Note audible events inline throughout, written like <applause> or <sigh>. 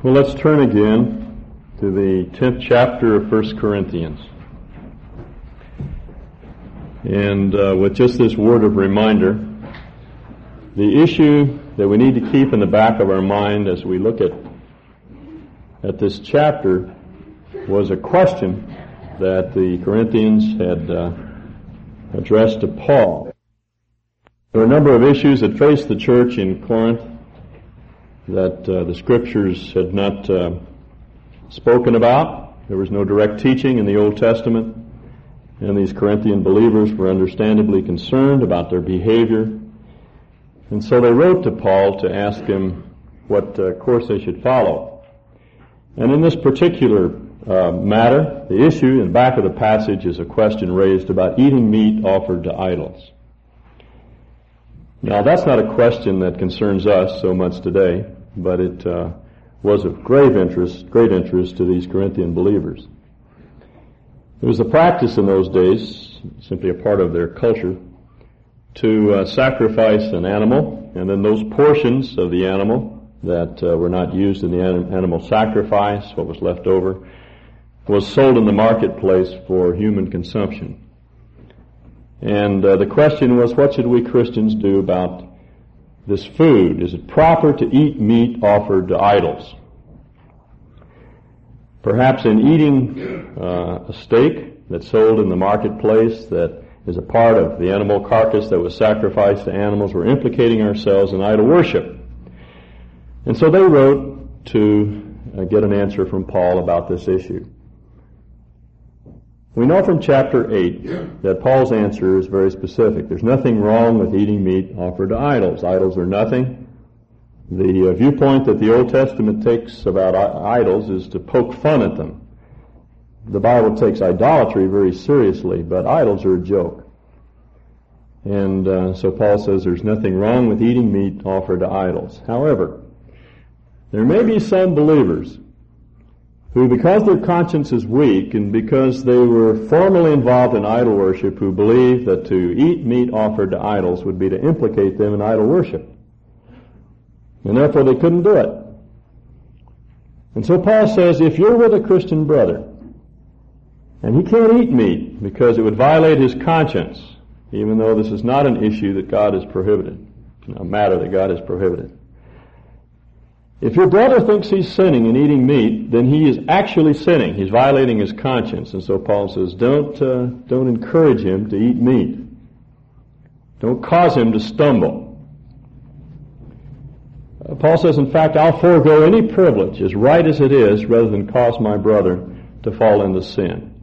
Well, let's turn again to the 10th chapter of 1 Corinthians. And uh, with just this word of reminder, the issue that we need to keep in the back of our mind as we look at, at this chapter was a question that the Corinthians had uh, addressed to Paul. There were a number of issues that faced the church in Corinth that uh, the scriptures had not uh, spoken about. There was no direct teaching in the Old Testament, and these Corinthian believers were understandably concerned about their behavior. And so they wrote to Paul to ask him what uh, course they should follow. And in this particular uh, matter, the issue in the back of the passage is a question raised about eating meat offered to idols. Now that's not a question that concerns us so much today but it uh, was of grave interest, great interest to these Corinthian believers. It was a practice in those days, simply a part of their culture, to uh, sacrifice an animal, and then those portions of the animal that uh, were not used in the animal sacrifice, what was left over, was sold in the marketplace for human consumption. And uh, the question was, what should we Christians do about this food? Is it proper to eat meat offered to idols? Perhaps in eating uh, a steak that's sold in the marketplace that is a part of the animal carcass that was sacrificed to animals, we're implicating ourselves in idol worship. And so they wrote to uh, get an answer from Paul about this issue. We know from chapter 8 that Paul's answer is very specific. There's nothing wrong with eating meat offered to idols. Idols are nothing. The uh, viewpoint that the Old Testament takes about idols is to poke fun at them. The Bible takes idolatry very seriously, but idols are a joke. And uh, so Paul says there's nothing wrong with eating meat offered to idols. However, there may be some believers who, because their conscience is weak and because they were formerly involved in idol worship, who believed that to eat meat offered to idols would be to implicate them in idol worship. And therefore they couldn't do it. And so Paul says, if you're with a Christian brother, and he can't eat meat because it would violate his conscience, even though this is not an issue that God has prohibited, a matter that God has prohibited. If your brother thinks he's sinning in eating meat, then he is actually sinning. He's violating his conscience. And so Paul says, don't, uh, don't encourage him to eat meat. Don't cause him to stumble. Uh, Paul says, in fact, I'll forego any privilege, as right as it is, rather than cause my brother to fall into sin.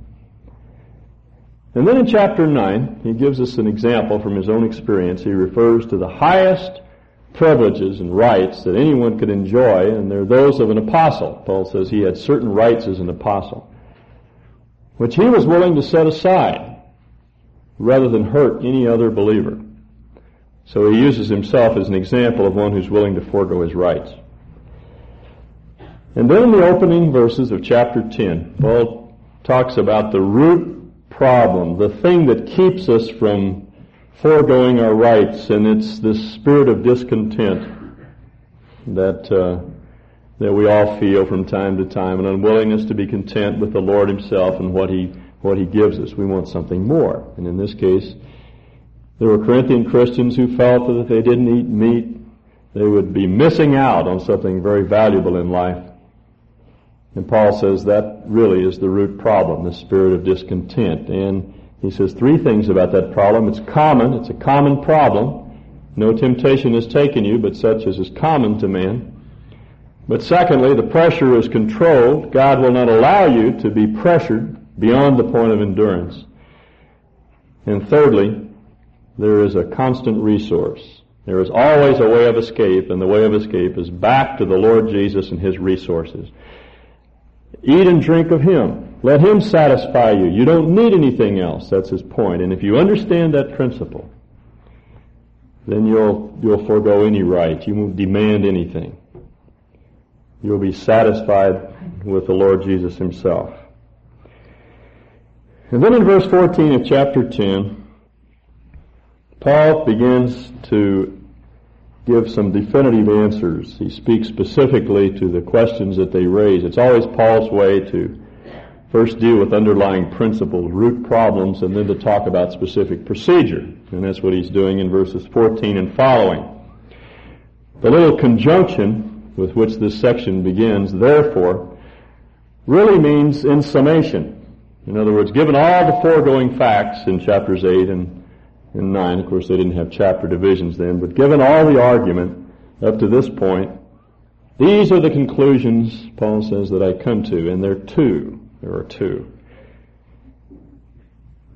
And then in chapter 9, he gives us an example from his own experience. He refers to the highest privileges and rights that anyone could enjoy, and they're those of an apostle. Paul says he had certain rights as an apostle, which he was willing to set aside rather than hurt any other believer. So he uses himself as an example of one who's willing to forego his rights. And then in the opening verses of chapter 10, Paul talks about the root problem, the thing that keeps us from foregoing our rights, and it's this spirit of discontent that uh, that we all feel from time to time, an unwillingness to be content with the Lord Himself and what He what He gives us. We want something more, and in this case, there were Corinthian Christians who felt that if they didn't eat meat, they would be missing out on something very valuable in life. And Paul says that really is the root problem, the spirit of discontent. And he says three things about that problem. It's common. It's a common problem. No temptation has taken you, but such as is common to man. But secondly, the pressure is controlled. God will not allow you to be pressured beyond the point of endurance. And thirdly, there is a constant resource. There is always a way of escape, and the way of escape is back to the Lord Jesus and His resources. Eat and drink of Him. Let Him satisfy you. You don't need anything else. That's His point. And if you understand that principle, then you'll, you'll forego any right. You won't demand anything. You'll be satisfied with the Lord Jesus Himself. And then in verse 14 of chapter 10, Paul begins to give some definitive answers. He speaks specifically to the questions that they raise. It's always Paul's way to first deal with underlying principles, root problems, and then to talk about specific procedure. And that's what he's doing in verses 14 and following. The little conjunction with which this section begins, therefore, really means in summation. In other words, given all the foregoing facts in chapters 8 and, and 9, of course they didn't have chapter divisions then, but given all the argument up to this point, these are the conclusions, Paul says, that I come to, and there are two. There are two.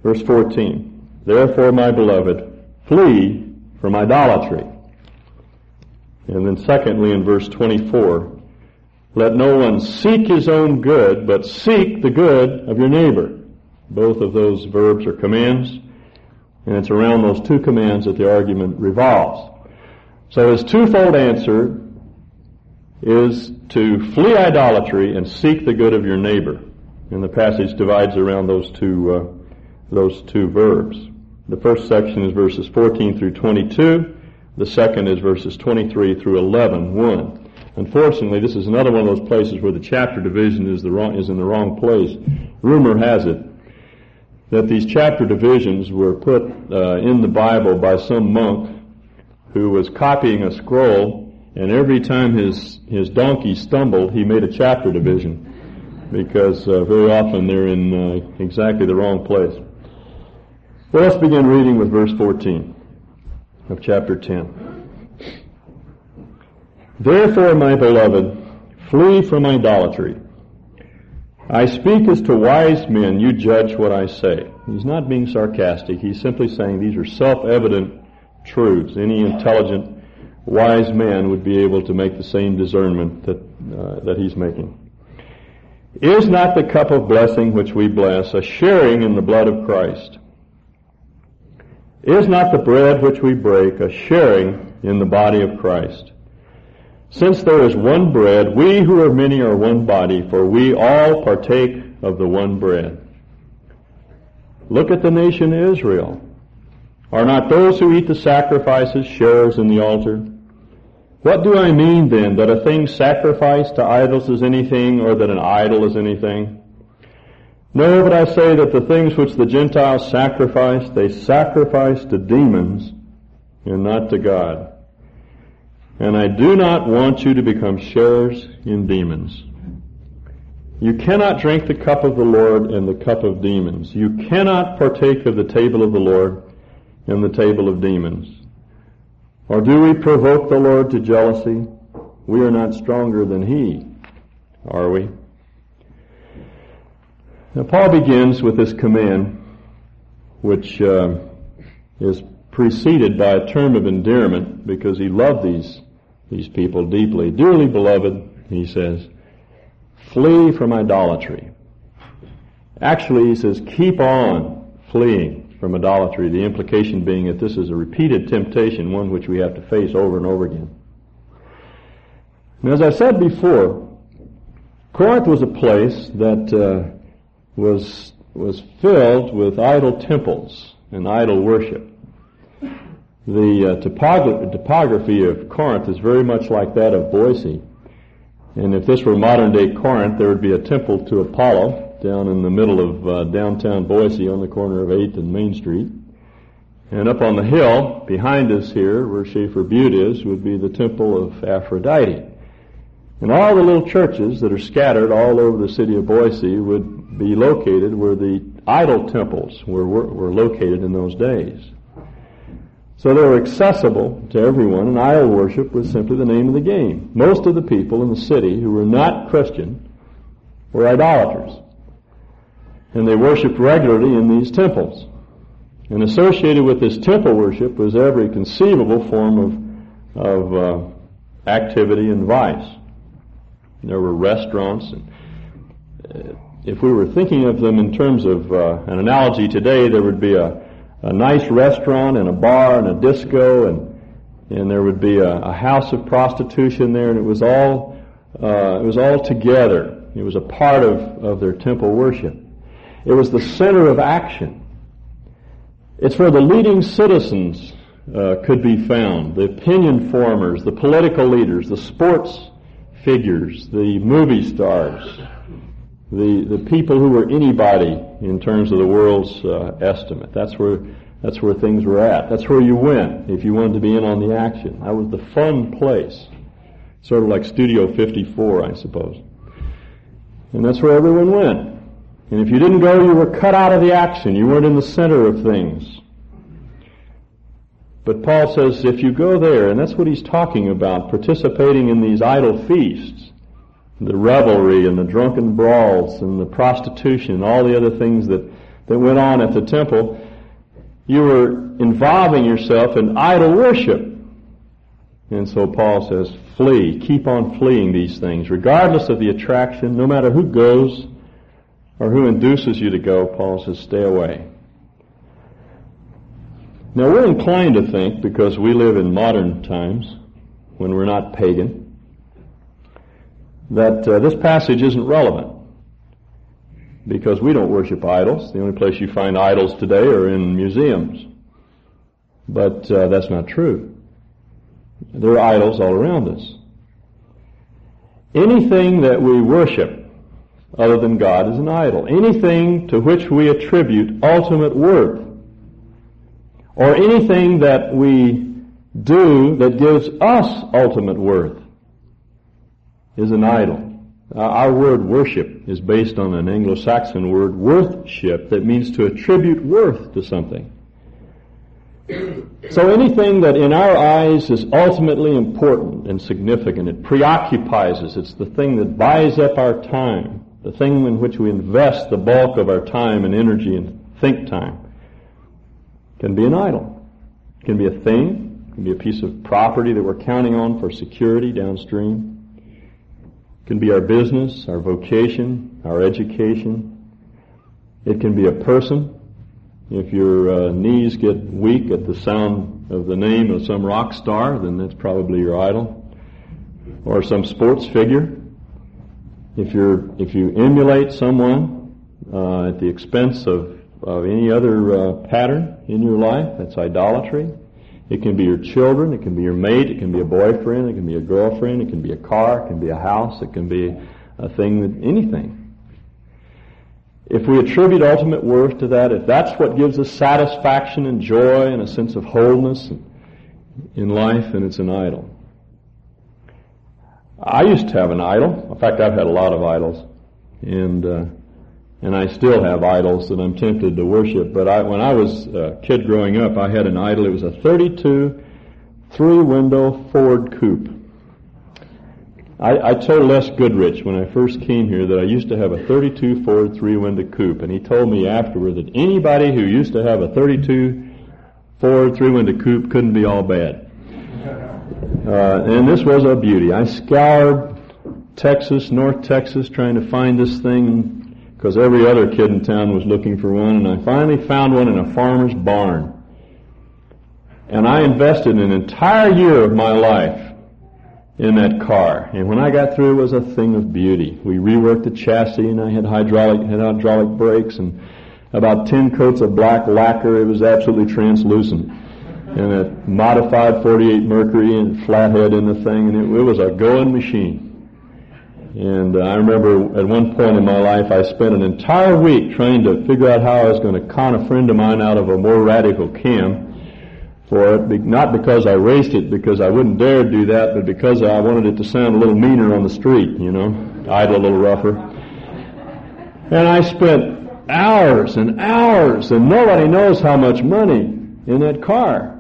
Verse 14. Therefore, my beloved, flee from idolatry. And then secondly, in verse 24, let no one seek his own good, but seek the good of your neighbor. Both of those verbs are commands, and it's around those two commands that the argument revolves. So his twofold answer is to flee idolatry and seek the good of your neighbor. And the passage divides around those two, uh, those two verbs. The first section is verses 14 through 22. The second is verses 23 through 11, 1. Unfortunately, this is another one of those places where the chapter division is, the wrong, is in the wrong place. Rumor has it that these chapter divisions were put uh, in the Bible by some monk who was copying a scroll, and every time his, his donkey stumbled, he made a chapter division because uh, very often they're in uh, exactly the wrong place. Well, let's begin reading with verse 14 of chapter 10. Therefore, my beloved, flee from idolatry. I speak as to wise men, you judge what I say. He's not being sarcastic. He's simply saying these are self-evident truths. Any intelligent, wise man would be able to make the same discernment that, uh, that he's making. Is not the cup of blessing which we bless a sharing in the blood of Christ? Is not the bread which we break a sharing in the body of Christ? Since there is one bread, we who are many are one body, for we all partake of the one bread. Look at the nation Israel. Are not those who eat the sacrifices sharers in the altar? What do I mean then, that a thing sacrificed to idols is anything, or that an idol is anything? No, but I say that the things which the Gentiles sacrifice, they sacrifice to demons and not to God. And I do not want you to become sharers in demons. You cannot drink the cup of the Lord and the cup of demons. You cannot partake of the table of the Lord and the table of demons. Or do we provoke the Lord to jealousy? We are not stronger than He, are we? Now, Paul begins with this command, which uh, is preceded by a term of endearment because he loved these, these people deeply. Dearly beloved, he says, flee from idolatry. Actually, he says, keep on fleeing from idolatry. The implication being that this is a repeated temptation, one which we have to face over and over again. And as I said before, Corinth was a place that uh, was, was filled with idol temples and idol worship. The uh, topogra- topography of Corinth is very much like that of Boise. And if this were modern day Corinth, there would be a temple to Apollo down in the middle of uh, downtown Boise on the corner of 8th and Main Street. And up on the hill behind us here, where Shafer Butte is, would be the temple of Aphrodite. And all the little churches that are scattered all over the city of Boise would be located where the idol temples were, were, were located in those days. So they were accessible to everyone, and idol worship was simply the name of the game. Most of the people in the city who were not Christian were idolaters. And they worshiped regularly in these temples. And associated with this temple worship was every conceivable form of, of uh, activity and vice. There were restaurants. And, uh, if we were thinking of them in terms of uh, an analogy today, there would be a, a nice restaurant and a bar and a disco and and there would be a, a house of prostitution there, and it was all uh, it was all together. It was a part of, of their temple worship. It was the center of action. It's where the leading citizens uh, could be found. The opinion formers, the political leaders, the sports figures, the movie stars, the, the people who were anybody in terms of the world's uh, estimate. That's where, that's where things were at. That's where you went if you wanted to be in on the action. That was the fun place. Sort of like Studio 54, I suppose. And that's where everyone went. And if you didn't go, you were cut out of the action. You weren't in the center of things. But Paul says if you go there, and that's what he's talking about, participating in these idol feasts, the revelry and the drunken brawls and the prostitution and all the other things that, that went on at the temple, you were involving yourself in idol worship. And so Paul says, flee, keep on fleeing these things, regardless of the attraction, no matter who goes or who induces you to go, Paul says, stay away. Now we're inclined to think, because we live in modern times, when we're not pagan, that uh, this passage isn't relevant. Because we don't worship idols. The only place you find idols today are in museums. But uh, that's not true. There are idols all around us. Anything that we worship other than God is an idol. Anything to which we attribute ultimate worth or anything that we do that gives us ultimate worth is an idol. Uh, our word worship is based on an Anglo-Saxon word worthship that means to attribute worth to something. So anything that in our eyes is ultimately important and significant, it preoccupies us. It's the thing that buys up our time, the thing in which we invest the bulk of our time and energy and think time can be an idol. It can be a thing. It can be a piece of property that we're counting on for security downstream. It can be our business, our vocation, our education. It can be a person. If your uh, knees get weak at the sound of the name of some rock star, then that's probably your idol. Or some sports figure. If you're if you emulate someone uh, at the expense of of any other uh, pattern in your life. That's idolatry. It can be your children. It can be your mate. It can be a boyfriend. It can be a girlfriend. It can be a car. It can be a house. It can be a thing anything. If we attribute ultimate worth to that, if that's what gives us satisfaction and joy and a sense of wholeness in life, then it's an idol. I used to have an idol. In fact, I've had a lot of idols. And uh, and I still have idols that I'm tempted to worship. But I, when I was a kid growing up, I had an idol. It was a 32 three-window Ford coupe. I, I told Les Goodrich when I first came here that I used to have a 32 Ford three-window coupe, and he told me afterward that anybody who used to have a 32 Ford three-window coupe couldn't be all bad. Uh, and this was a beauty. I scoured Texas, North Texas, trying to find this thing because every other kid in town was looking for one, and I finally found one in a farmer's barn. And I invested an entire year of my life in that car. And when I got through, it was a thing of beauty. We reworked the chassis, and I had hydraulic had hydraulic brakes, and about ten coats of black lacquer. It was absolutely translucent. And a modified 48 Mercury and flathead in the thing, and it, it was a going machine. And uh, I remember at one point in my life, I spent an entire week trying to figure out how I was going to con a friend of mine out of a more radical cam for it, not because I raced it, because I wouldn't dare do that, but because I wanted it to sound a little meaner on the street, you know, idle a little rougher. And I spent hours and hours, and nobody knows how much money in that car.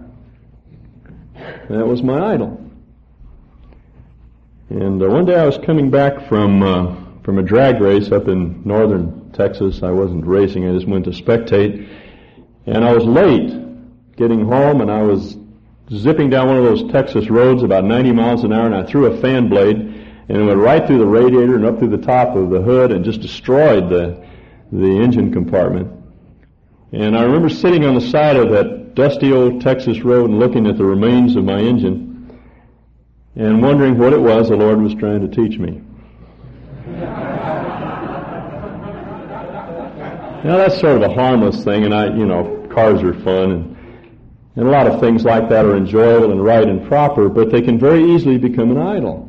That was my idol. And uh, one day I was coming back from uh, from a drag race up in northern Texas. I wasn't racing; I just went to spectate. And I was late getting home, and I was zipping down one of those Texas roads about 90 miles an hour, and I threw a fan blade, and it went right through the radiator and up through the top of the hood, and just destroyed the the engine compartment. And I remember sitting on the side of that dusty old Texas road and looking at the remains of my engine and wondering what it was the Lord was trying to teach me. <laughs> now that's sort of a harmless thing, and I, you know, cars are fun, and And a lot of things like that are enjoyable and right and proper, but they can very easily become an idol.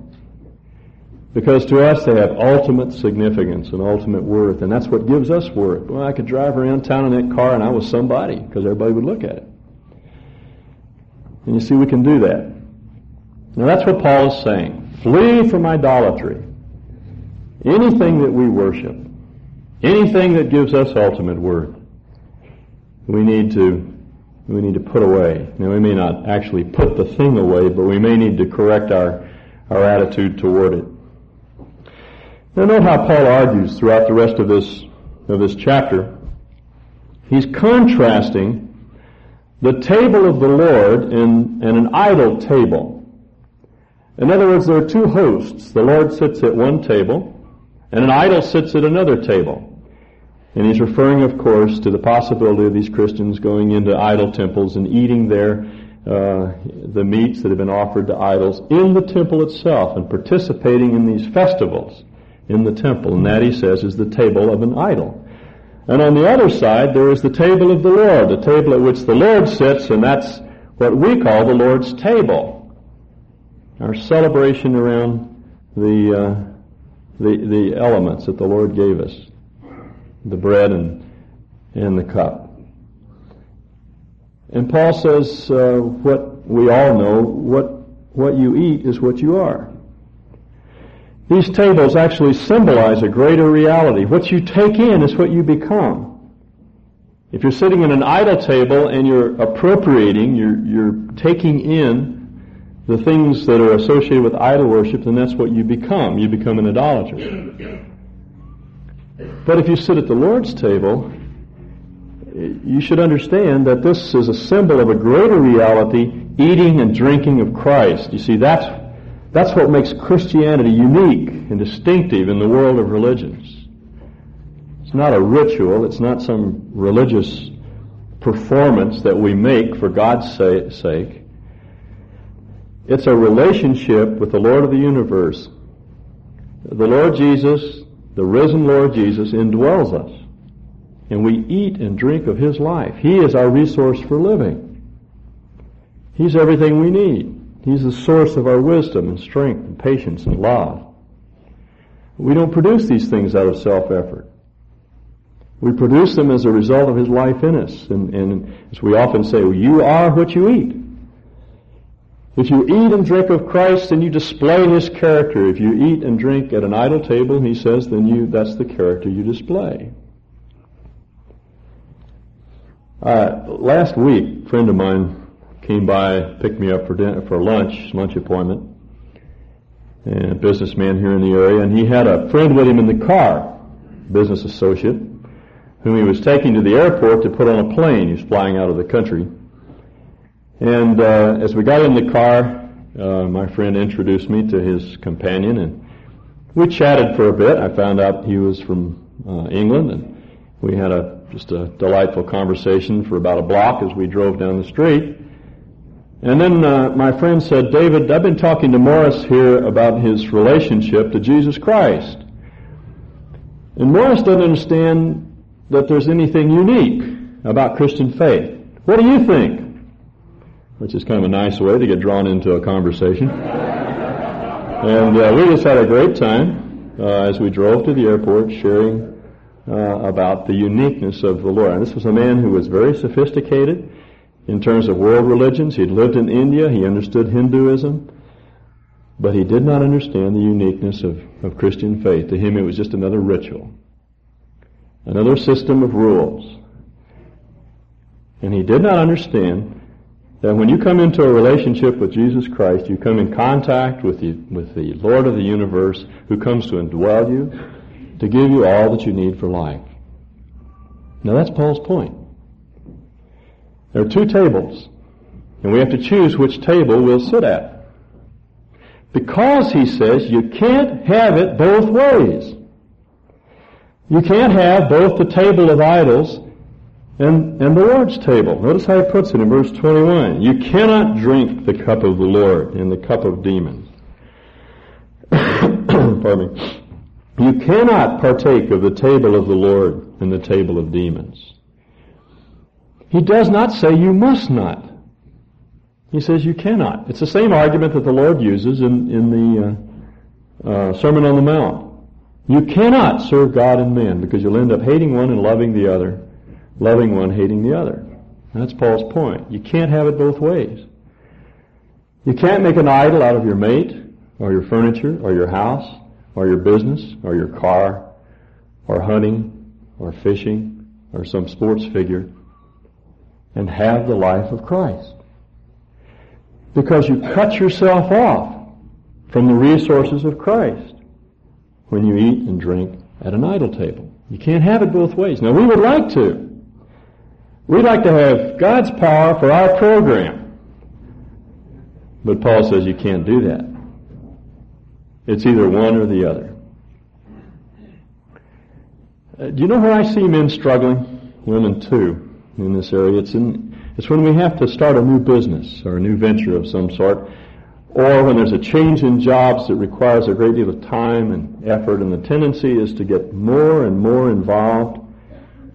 Because to us they have ultimate significance and ultimate worth, and that's what gives us worth. Well, I could drive around town in that car and I was somebody, because everybody would look at it. And you see, we can do that. Now that's what Paul is saying. Flee from idolatry. Anything that we worship, anything that gives us ultimate worth, we need to we need to put away. Now we may not actually put the thing away, but we may need to correct our our attitude toward it. Now note how Paul argues throughout the rest of this of this chapter. He's contrasting the table of the Lord and, an idol table. In other words, there are two hosts. The Lord sits at one table, and an idol sits at another table. And he's referring, of course, to the possibility of these Christians going into idol temples and eating there uh, the meats that have been offered to idols in the temple itself and participating in these festivals in the temple. And that, he says, is the table of an idol. And on the other side, there is the table of the Lord, the table at which the Lord sits, and that's what we call the Lord's table. Our celebration around the, uh, the, the elements that the Lord gave us. The bread and, and the cup. And Paul says, uh, what we all know, what, what you eat is what you are. These tables actually symbolize a greater reality. What you take in is what you become. If you're sitting at an idol table and you're appropriating, you're, you're taking in the things that are associated with idol worship, then that's what you become. You become an idolater. But if you sit at the Lord's table, you should understand that this is a symbol of a greater reality, eating and drinking of Christ. You see, that's that's what makes Christianity unique and distinctive in the world of religions. It's not a ritual, it's not some religious performance that we make for God's sake. It's a relationship with the Lord of the universe. The Lord Jesus, the risen Lord Jesus, indwells us. And we eat and drink of His life. He is our resource for living. He's everything we need. He's the source of our wisdom and strength and patience and love. We don't produce these things out of self-effort. We produce them as a result of His life in us. And, and as we often say, you are what you eat. If you eat and drink of Christ, then you display His character. If you eat and drink at an idol table, He says, then you, that's the character you display. Uh, last week, a friend of mine came by, picked me up for dinner, for lunch, lunch appointment, and a businessman here in the area, and he had a friend with him in the car, business associate, whom he was taking to the airport to put on a plane. He was flying out of the country. And uh, as we got in the car, uh, my friend introduced me to his companion, and we chatted for a bit. I found out he was from uh, England, and we had a just a delightful conversation for about a block as we drove down the street. And then uh, my friend said, David, I've been talking to Morris here about his relationship to Jesus Christ. And Morris doesn't understand that there's anything unique about Christian faith. What do you think? Which is kind of a nice way to get drawn into a conversation. <laughs> and uh, we just had a great time uh, as we drove to the airport sharing uh, about the uniqueness of the Lord. And this was a man who was very sophisticated in terms of world religions. He'd lived in India. He understood Hinduism. But he did not understand the uniqueness of, of Christian faith. To him, it was just another ritual, another system of rules. And he did not understand that when you come into a relationship with Jesus Christ, you come in contact with the, with the Lord of the universe who comes to indwell you, to give you all that you need for life. Now that's Paul's point. There are two tables, and we have to choose which table we'll sit at. Because, he says, you can't have it both ways. You can't have both the table of idols and, and the Lord's table. Notice how he puts it in verse 21. You cannot drink the cup of the Lord and the cup of demons. <coughs> Pardon me. You cannot partake of the table of the Lord and the table of demons. He does not say you must not He says you cannot. It's the same argument that the Lord uses in, in the uh, uh, Sermon on the Mount. You cannot serve God and men because you'll end up hating one and loving the other, loving one, hating the other. That's Paul's point. You can't have it both ways. You can't make an idol out of your mate, or your furniture, or your house, or your business, or your car, or hunting, or fishing, or some sports figure, and have the life of Christ. Because you cut yourself off from the resources of Christ when you eat and drink at an idol table. You can't have it both ways. Now we would like to. We'd like to have God's power for our program. But Paul says you can't do that. It's either one or the other. Uh, do you know where I see men struggling? Women too, in this area. It's in, it's when we have to start a new business or a new venture of some sort, or when there's a change in jobs that requires a great deal of time and effort, and the tendency is to get more and more involved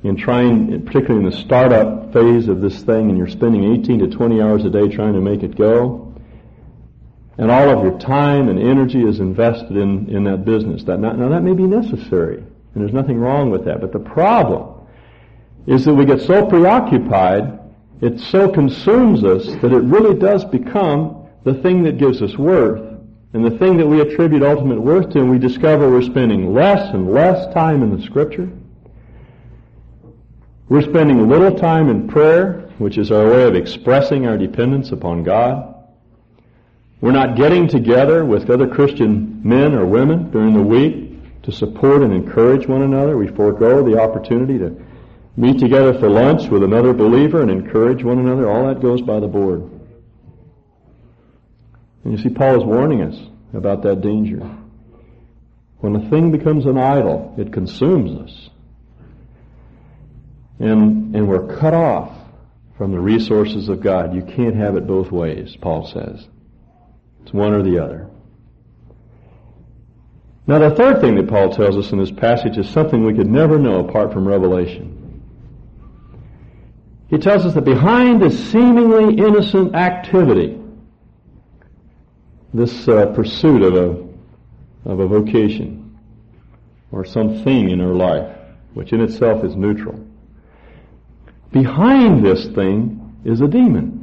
in trying, particularly in the startup phase of this thing, and you're spending 18 to 20 hours a day trying to make it go, and all of your time and energy is invested in, in that business. That now that may be necessary, and there's nothing wrong with that. But the problem is that we get so preoccupied, it so consumes us that it really does become the thing that gives us worth. And the thing that we attribute ultimate worth to, and we discover we're spending less and less time in the Scripture. We're spending little time in prayer, which is our way of expressing our dependence upon God. We're not getting together with other Christian men or women during the week to support and encourage one another. We forego the opportunity to meet together for lunch with another believer and encourage one another. All that goes by the board. And you see, Paul is warning us about that danger. When a thing becomes an idol, it consumes us. And, and we're cut off from the resources of God. You can't have it both ways, Paul says. It's one or the other. Now the third thing that Paul tells us in this passage is something we could never know apart from revelation. He tells us that behind this seemingly innocent activity, this uh, pursuit of a, of a vocation, or something in our life, which in itself is neutral, behind this thing is a demon.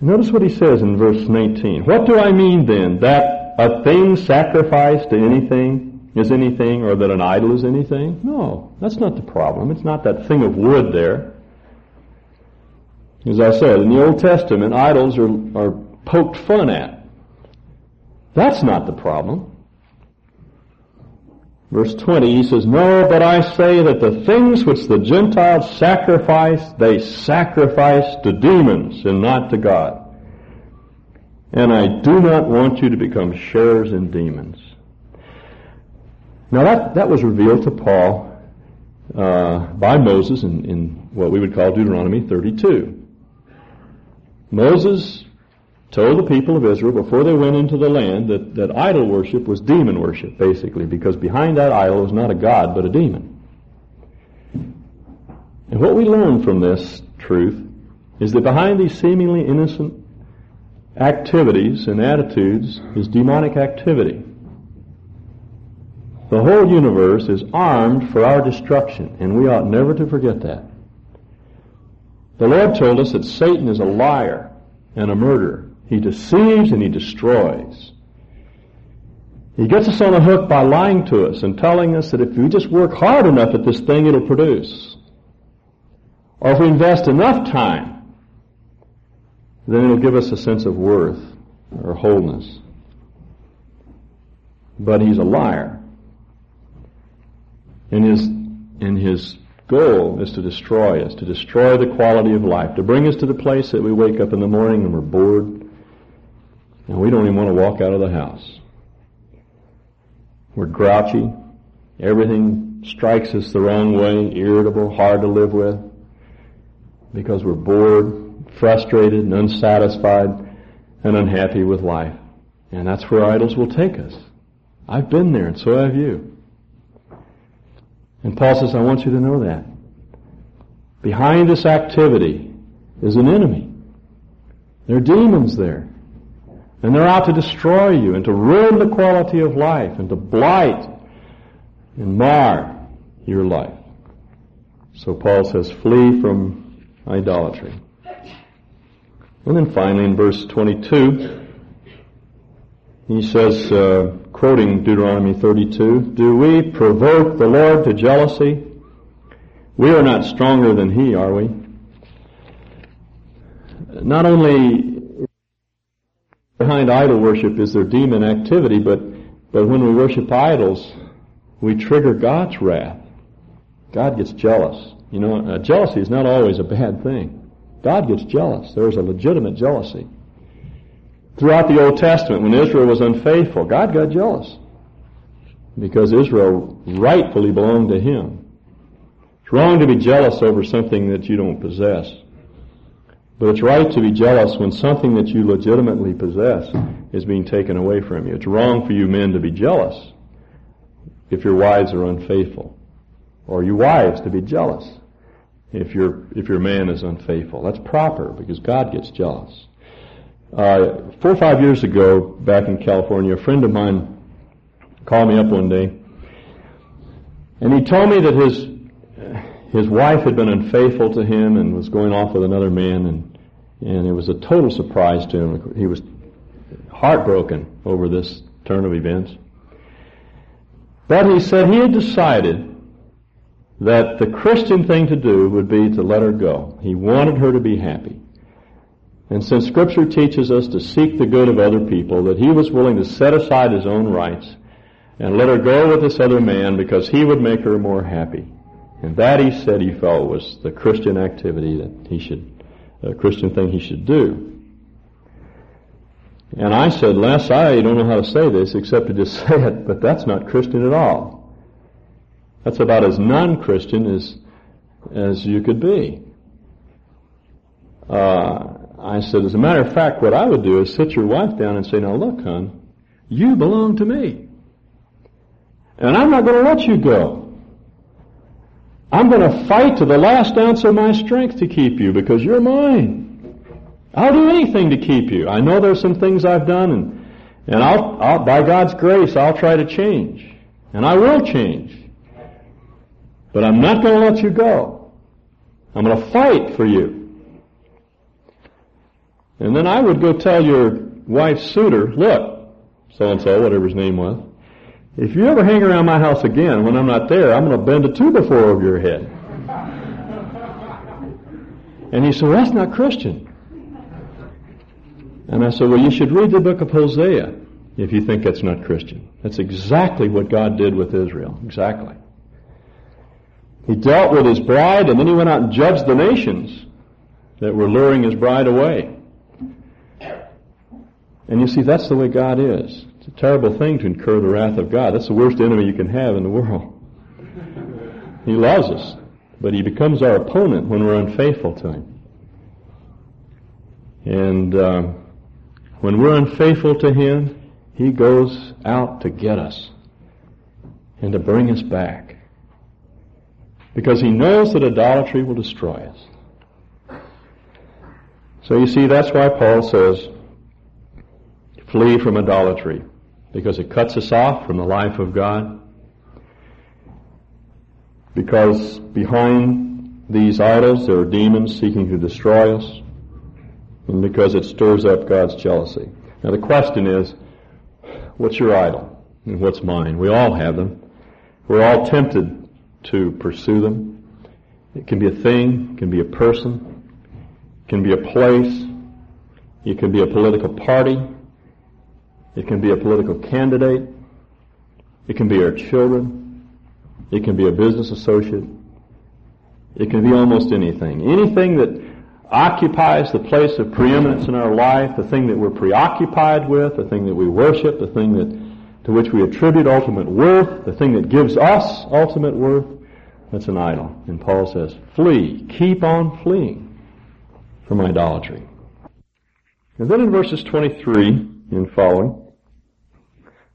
Notice what he says in verse 19. What do I mean then? That a thing sacrificed to anything is anything or that an idol is anything? No, that's not the problem. It's not that thing of wood there. As I said, in the Old Testament, idols are, are poked fun at. That's not the problem. Verse 20, he says, No, but I say that the things which the Gentiles sacrifice, they sacrifice to demons and not to God. And I do not want you to become sharers in demons. Now that, that was revealed to Paul uh, by Moses in, in what we would call Deuteronomy 32. Moses told the people of Israel before they went into the land that, that idol worship was demon worship, basically, because behind that idol was not a god, but a demon. And what we learn from this truth is that behind these seemingly innocent activities and attitudes is demonic activity. The whole universe is armed for our destruction, and we ought never to forget that. The Lord told us that Satan is a liar and a murderer. He deceives and he destroys. He gets us on the hook by lying to us and telling us that if we just work hard enough at this thing, it'll produce. Or if we invest enough time, then it'll give us a sense of worth or wholeness. But he's a liar. And his, and his goal is to destroy us, to destroy the quality of life, to bring us to the place that we wake up in the morning and we're bored and we don't even want to walk out of the house. We're grouchy. Everything strikes us the wrong way, irritable, hard to live with, because we're bored, frustrated, and unsatisfied, and unhappy with life. And that's where idols will take us. I've been there, and so have you. And Paul says, I want you to know that. Behind this activity is an enemy. There are demons there. And they're out to destroy you and to ruin the quality of life and to blight and mar your life. So Paul says, flee from idolatry. And then finally in verse 22, he says, uh, quoting Deuteronomy 32, Do we provoke the Lord to jealousy? We are not stronger than he, are we? Not only behind idol worship is there demon activity, but, but when we worship idols, we trigger God's wrath. God gets jealous. You know, uh, jealousy is not always a bad thing. God gets jealous. There is a legitimate jealousy. Throughout the Old Testament, when Israel was unfaithful, God got jealous because Israel rightfully belonged to Him. It's wrong to be jealous over something that you don't possess. But it's right to be jealous when something that you legitimately possess is being taken away from you. It's wrong for you men to be jealous if your wives are unfaithful. Or you wives to be jealous if your, if your man is unfaithful. That's proper because God gets jealous. Uh, four or five years ago, back in California, a friend of mine called me up one day and he told me that his his wife had been unfaithful to him and was going off with another man and and it was a total surprise to him. He was heartbroken over this turn of events. But he said he had decided that the Christian thing to do would be to let her go. He wanted her to be happy. And since scripture teaches us to seek the good of other people, that he was willing to set aside his own rights and let her go with this other man because he would make her more happy. And that he said he felt was the Christian activity that he should a Christian thing he should do. And I said, Les, I don't know how to say this except to just <laughs> say it, but that's not Christian at all. That's about as non-Christian as, as you could be. Uh, I said, as a matter of fact, what I would do is sit your wife down and say, now look, hon, you belong to me. And I'm not going to let you go. I'm going to fight to the last ounce of my strength to keep you because you're mine. I'll do anything to keep you. I know there's some things I've done and, and I'll, I'll, by God's grace, I'll try to change. And I will change. But I'm not going to let you go. I'm going to fight for you. And then I would go tell your wife's suitor, look, so and so, whatever his name was, if you ever hang around my house again when I'm not there, I'm going to bend a two by four over your head. And he said, well, that's not Christian. And I said, well, you should read the book of Hosea if you think that's not Christian. That's exactly what God did with Israel. Exactly. He dealt with his bride and then he went out and judged the nations that were luring his bride away. And you see, that's the way God is. It's a terrible thing to incur the wrath of God. That's the worst enemy you can have in the world. <laughs> He loves us, but he becomes our opponent when we're unfaithful to him. And uh, when we're unfaithful to him, he goes out to get us and to bring us back. Because he knows that idolatry will destroy us. So you see, that's why Paul says, flee from idolatry because it cuts us off from the life of God. Because behind these idols there are demons seeking to destroy us. And because it stirs up God's jealousy. Now the question is, what's your idol? And what's mine? We all have them. We're all tempted to pursue them. It can be a thing, it can be a person, it can be a place, it can be a political party, it can be a political candidate. It can be our children. It can be a business associate. It can be almost anything. Anything that occupies the place of preeminence in our life, the thing that we're preoccupied with, the thing that we worship, the thing that to which we attribute ultimate worth, the thing that gives us ultimate worth, that's an idol. And Paul says, flee, keep on fleeing from idolatry. And then in verses 23 and following,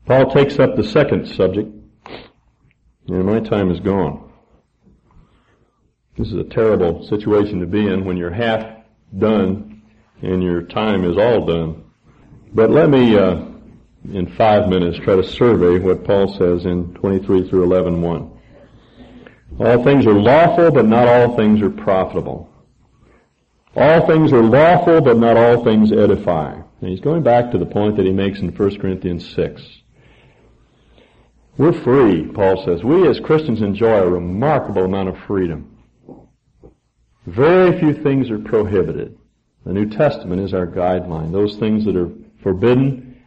Paul takes up the second subject, and my time is gone. This is a terrible situation to be in when you're half done and your time is all done. But let me, uh, in five minutes, try to survey what Paul says in 23 through 11, 1. All things are lawful, but not all things are profitable. All things are lawful, but not all things edify. And he's going back to the point that he makes in 1 Corinthians 6. We're free, Paul says. We as Christians enjoy a remarkable amount of freedom. Very few things are prohibited. The New Testament is our guideline. Those things that are forbidden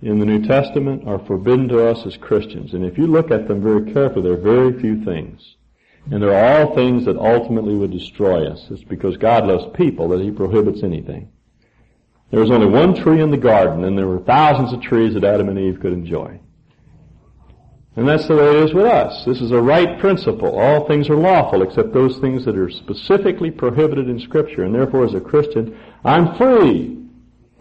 in the New Testament are forbidden to us as Christians. And if you look at them very carefully, there are very few things. And they're all things that ultimately would destroy us. It's because God loves people that He prohibits anything. There was only one tree in the garden, and there were thousands of trees that Adam and Eve could enjoy. And that's the way it is with us. This is a right principle. All things are lawful except those things that are specifically prohibited in Scripture. And therefore, as a Christian, I'm free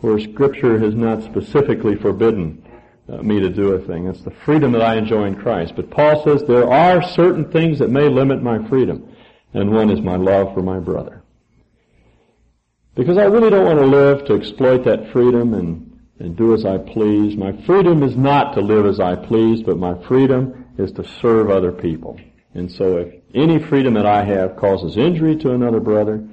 where Scripture has not specifically forbidden uh, me to do a thing. It's the freedom that I enjoy in Christ. But Paul says there are certain things that may limit my freedom. And one is my love for my brother. Because I really don't want to live to exploit that freedom and and do as I please. My freedom is not to live as I please, but my freedom is to serve other people. And so if any freedom that I have causes injury to another brother,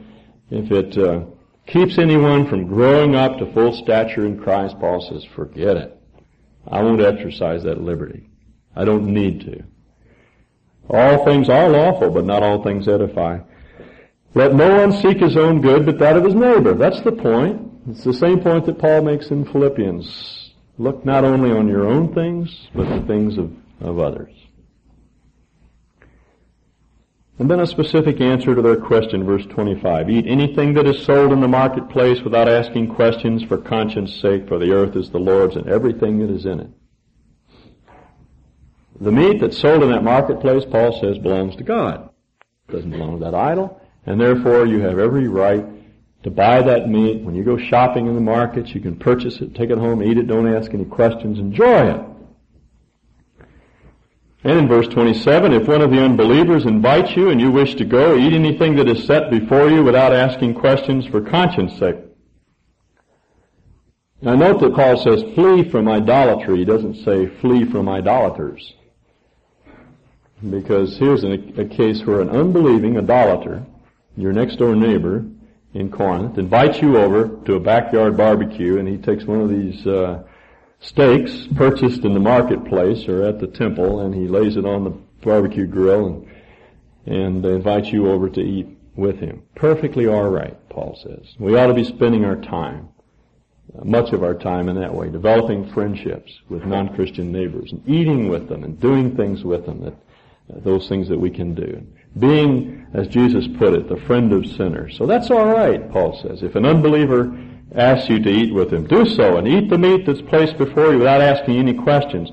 if it uh, keeps anyone from growing up to full stature in Christ, Paul says, forget it. I won't exercise that liberty. I don't need to. All things are lawful, but not all things edify. Let no one seek his own good, but that of his neighbor. That's the point. It's the same point that Paul makes in Philippians. Look not only on your own things, but the things of, of others. And then a specific answer to their question, verse 25. Eat anything that is sold in the marketplace without asking questions for conscience sake, for the earth is the Lord's and everything that is in it. The meat that's sold in that marketplace, Paul says, belongs to God. It doesn't belong to that idol, and therefore you have every right to buy that meat. When you go shopping in the markets, you can purchase it, take it home, eat it, don't ask any questions, enjoy it. And in verse 27, if one of the unbelievers invites you and you wish to go, eat anything that is set before you without asking questions for conscience sake. Now note that Paul says flee from idolatry. He doesn't say flee from idolaters. Because here's a, a case where an unbelieving idolater, your next door neighbor, in Corinth, invites you over to a backyard barbecue, and he takes one of these uh, steaks purchased in the marketplace or at the temple, and he lays it on the barbecue grill and and invites you over to eat with him. Perfectly all right, Paul says. We ought to be spending our time, much of our time in that way, developing friendships with non-Christian neighbors and eating with them and doing things with them that those things that we can do being, as Jesus put it, the friend of sinners. So that's all right, Paul says. If an unbeliever asks you to eat with him, do so and eat the meat that's placed before you without asking any questions.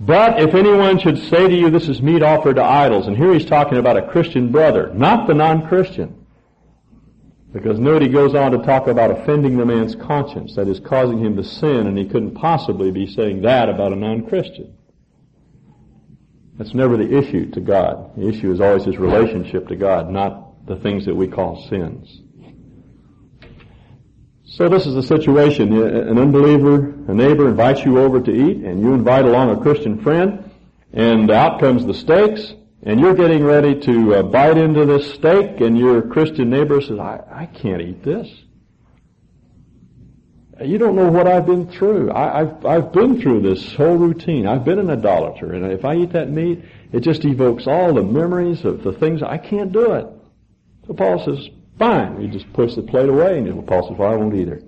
But if anyone should say to you, this is meat offered to idols, and here he's talking about a Christian brother, not the non-Christian. Because note he goes on to talk about offending the man's conscience, that is causing him to sin, and he couldn't possibly be saying that about a non-Christian. That's never the issue to God. The issue is always his relationship to God, not the things that we call sins. So this is the situation. An unbeliever, a neighbor invites you over to eat, and you invite along a Christian friend, and out comes the steaks, and you're getting ready to uh, bite into this steak, and your Christian neighbor says, I, I can't eat this. You don't know what I've been through. I, have I've been through this whole routine. I've been an idolater, and if I eat that meat, it just evokes all the memories of the things I can't do it. So Paul says, "Fine." You just push the plate away, and Paul says, "Well, I won't either."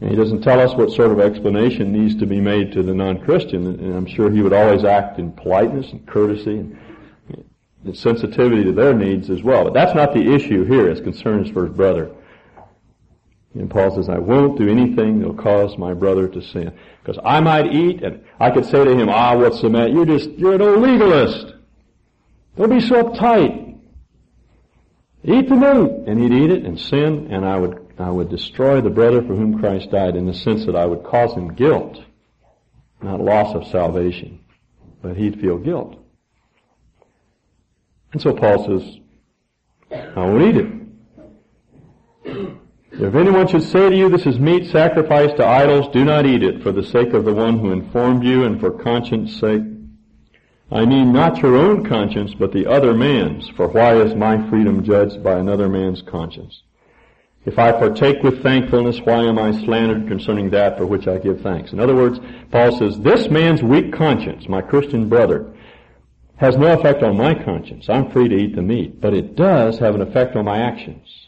And he doesn't tell us what sort of explanation needs to be made to the non-Christian, and I'm sure he would always act in politeness and courtesy and, and sensitivity to their needs as well. But that's not the issue here as concerns for his brother. And Paul says, I won't do anything that will cause my brother to sin. Because I might eat and I could say to him, ah, what's the matter? You're just, you're an old legalist. Don't be so uptight. Eat the meat. And he'd eat it and sin and I would, I would destroy the brother for whom Christ died in the sense that I would cause him guilt. Not loss of salvation. But he'd feel guilt. And so Paul says, I won't eat it. If anyone should say to you, this is meat sacrificed to idols, do not eat it for the sake of the one who informed you and for conscience sake. I mean not your own conscience, but the other man's, for why is my freedom judged by another man's conscience? If I partake with thankfulness, why am I slandered concerning that for which I give thanks? In other words, Paul says, this man's weak conscience, my Christian brother, has no effect on my conscience. I'm free to eat the meat, but it does have an effect on my actions.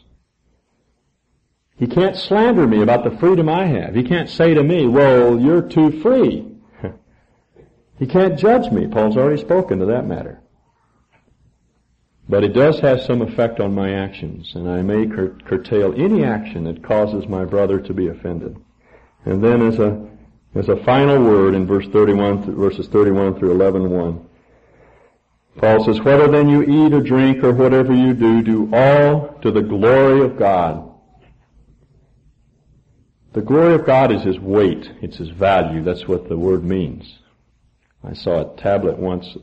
He can't slander me about the freedom I have. He can't say to me, well, you're too free. <laughs> he can't judge me. Paul's already spoken to that matter. But it does have some effect on my actions, and I may cur- curtail any action that causes my brother to be offended. And then as a, as a final word in verse 31, verses 31 through 11, 1, Paul says, whether then you eat or drink or whatever you do, do all to the glory of God. The glory of God is His weight. It's His value. That's what the word means. I saw a tablet once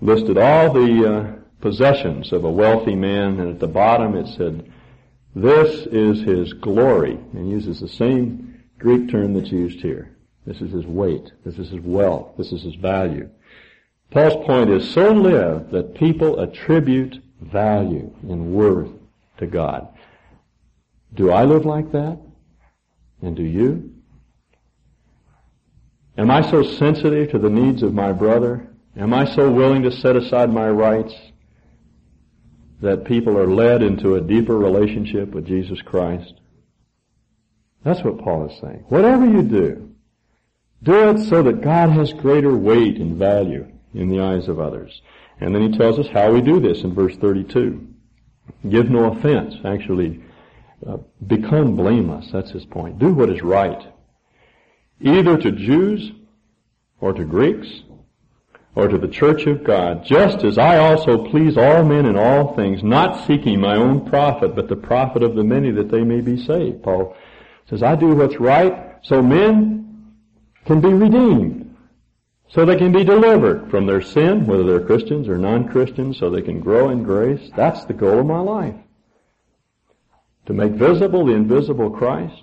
listed all the uh, possessions of a wealthy man, and at the bottom it said, this is his glory, and uses the same Greek term that's used here. This is his weight. This is his wealth. This is his value. Paul's point is so live that people attribute value and worth to God. Do I live like that? And do you? Am I so sensitive to the needs of my brother? Am I so willing to set aside my rights that people are led into a deeper relationship with Jesus Christ? That's what Paul is saying. Whatever you do, do it so that God has greater weight and value in the eyes of others. And then he tells us how we do this in verse 32. Give no offense. Actually, uh, become blameless. That's his point. Do what is right. Either to Jews or to Greeks or to the church of God, just as I also please all men in all things, not seeking my own profit, but the profit of the many that they may be saved. Paul says, I do what's right so men can be redeemed so they can be delivered from their sin, whether they're Christians or non-Christians, so they can grow in grace. That's the goal of my life. To make visible the invisible Christ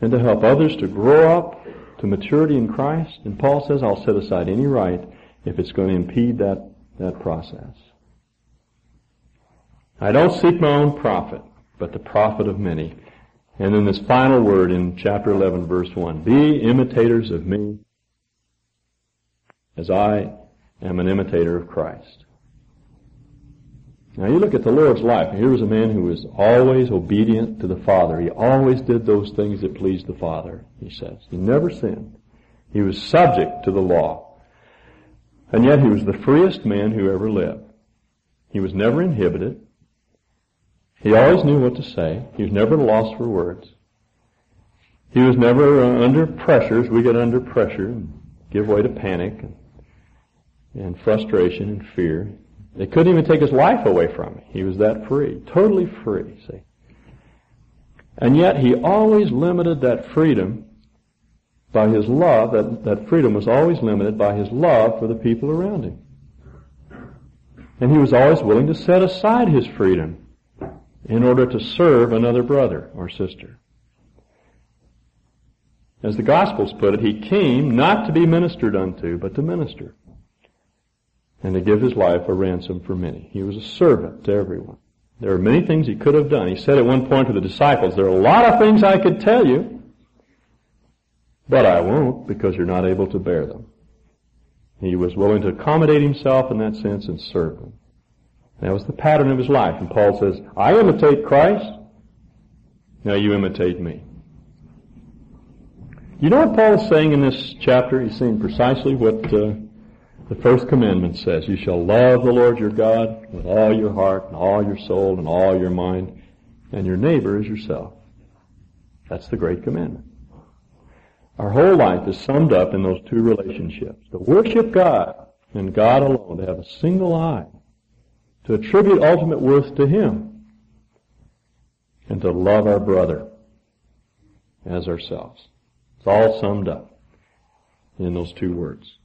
and to help others to grow up to maturity in Christ. And Paul says, I'll set aside any right if it's going to impede that, that process. I don't seek my own profit, but the profit of many. And then this final word in chapter 11 verse 1. Be imitators of me as I am an imitator of Christ. Now you look at the Lord's life, here was a man who was always obedient to the Father. He always did those things that pleased the Father, he says. He never sinned. He was subject to the law. And yet he was the freest man who ever lived. He was never inhibited. He always knew what to say. He was never lost for words. He was never uh, under pressures. We get under pressure and give way to panic and and frustration and fear. They couldn't even take his life away from him. He was that free. Totally free, see. And yet he always limited that freedom by his love. That, that freedom was always limited by his love for the people around him. And he was always willing to set aside his freedom in order to serve another brother or sister. As the Gospels put it, he came not to be ministered unto, but to minister and to give his life a ransom for many. He was a servant to everyone. There are many things he could have done. He said at one point to the disciples, there are a lot of things I could tell you, but I won't because you're not able to bear them. He was willing to accommodate himself in that sense and serve them. That was the pattern of his life. And Paul says, I imitate Christ. Now you imitate me. You know what Paul is saying in this chapter? He's saying precisely what uh, the first commandment says, you shall love the Lord your God with all your heart and all your soul and all your mind, and your neighbor as yourself. That's the great commandment. Our whole life is summed up in those two relationships. To worship God and God alone, to have a single eye, to attribute ultimate worth to Him, and to love our brother as ourselves. It's all summed up in those two words.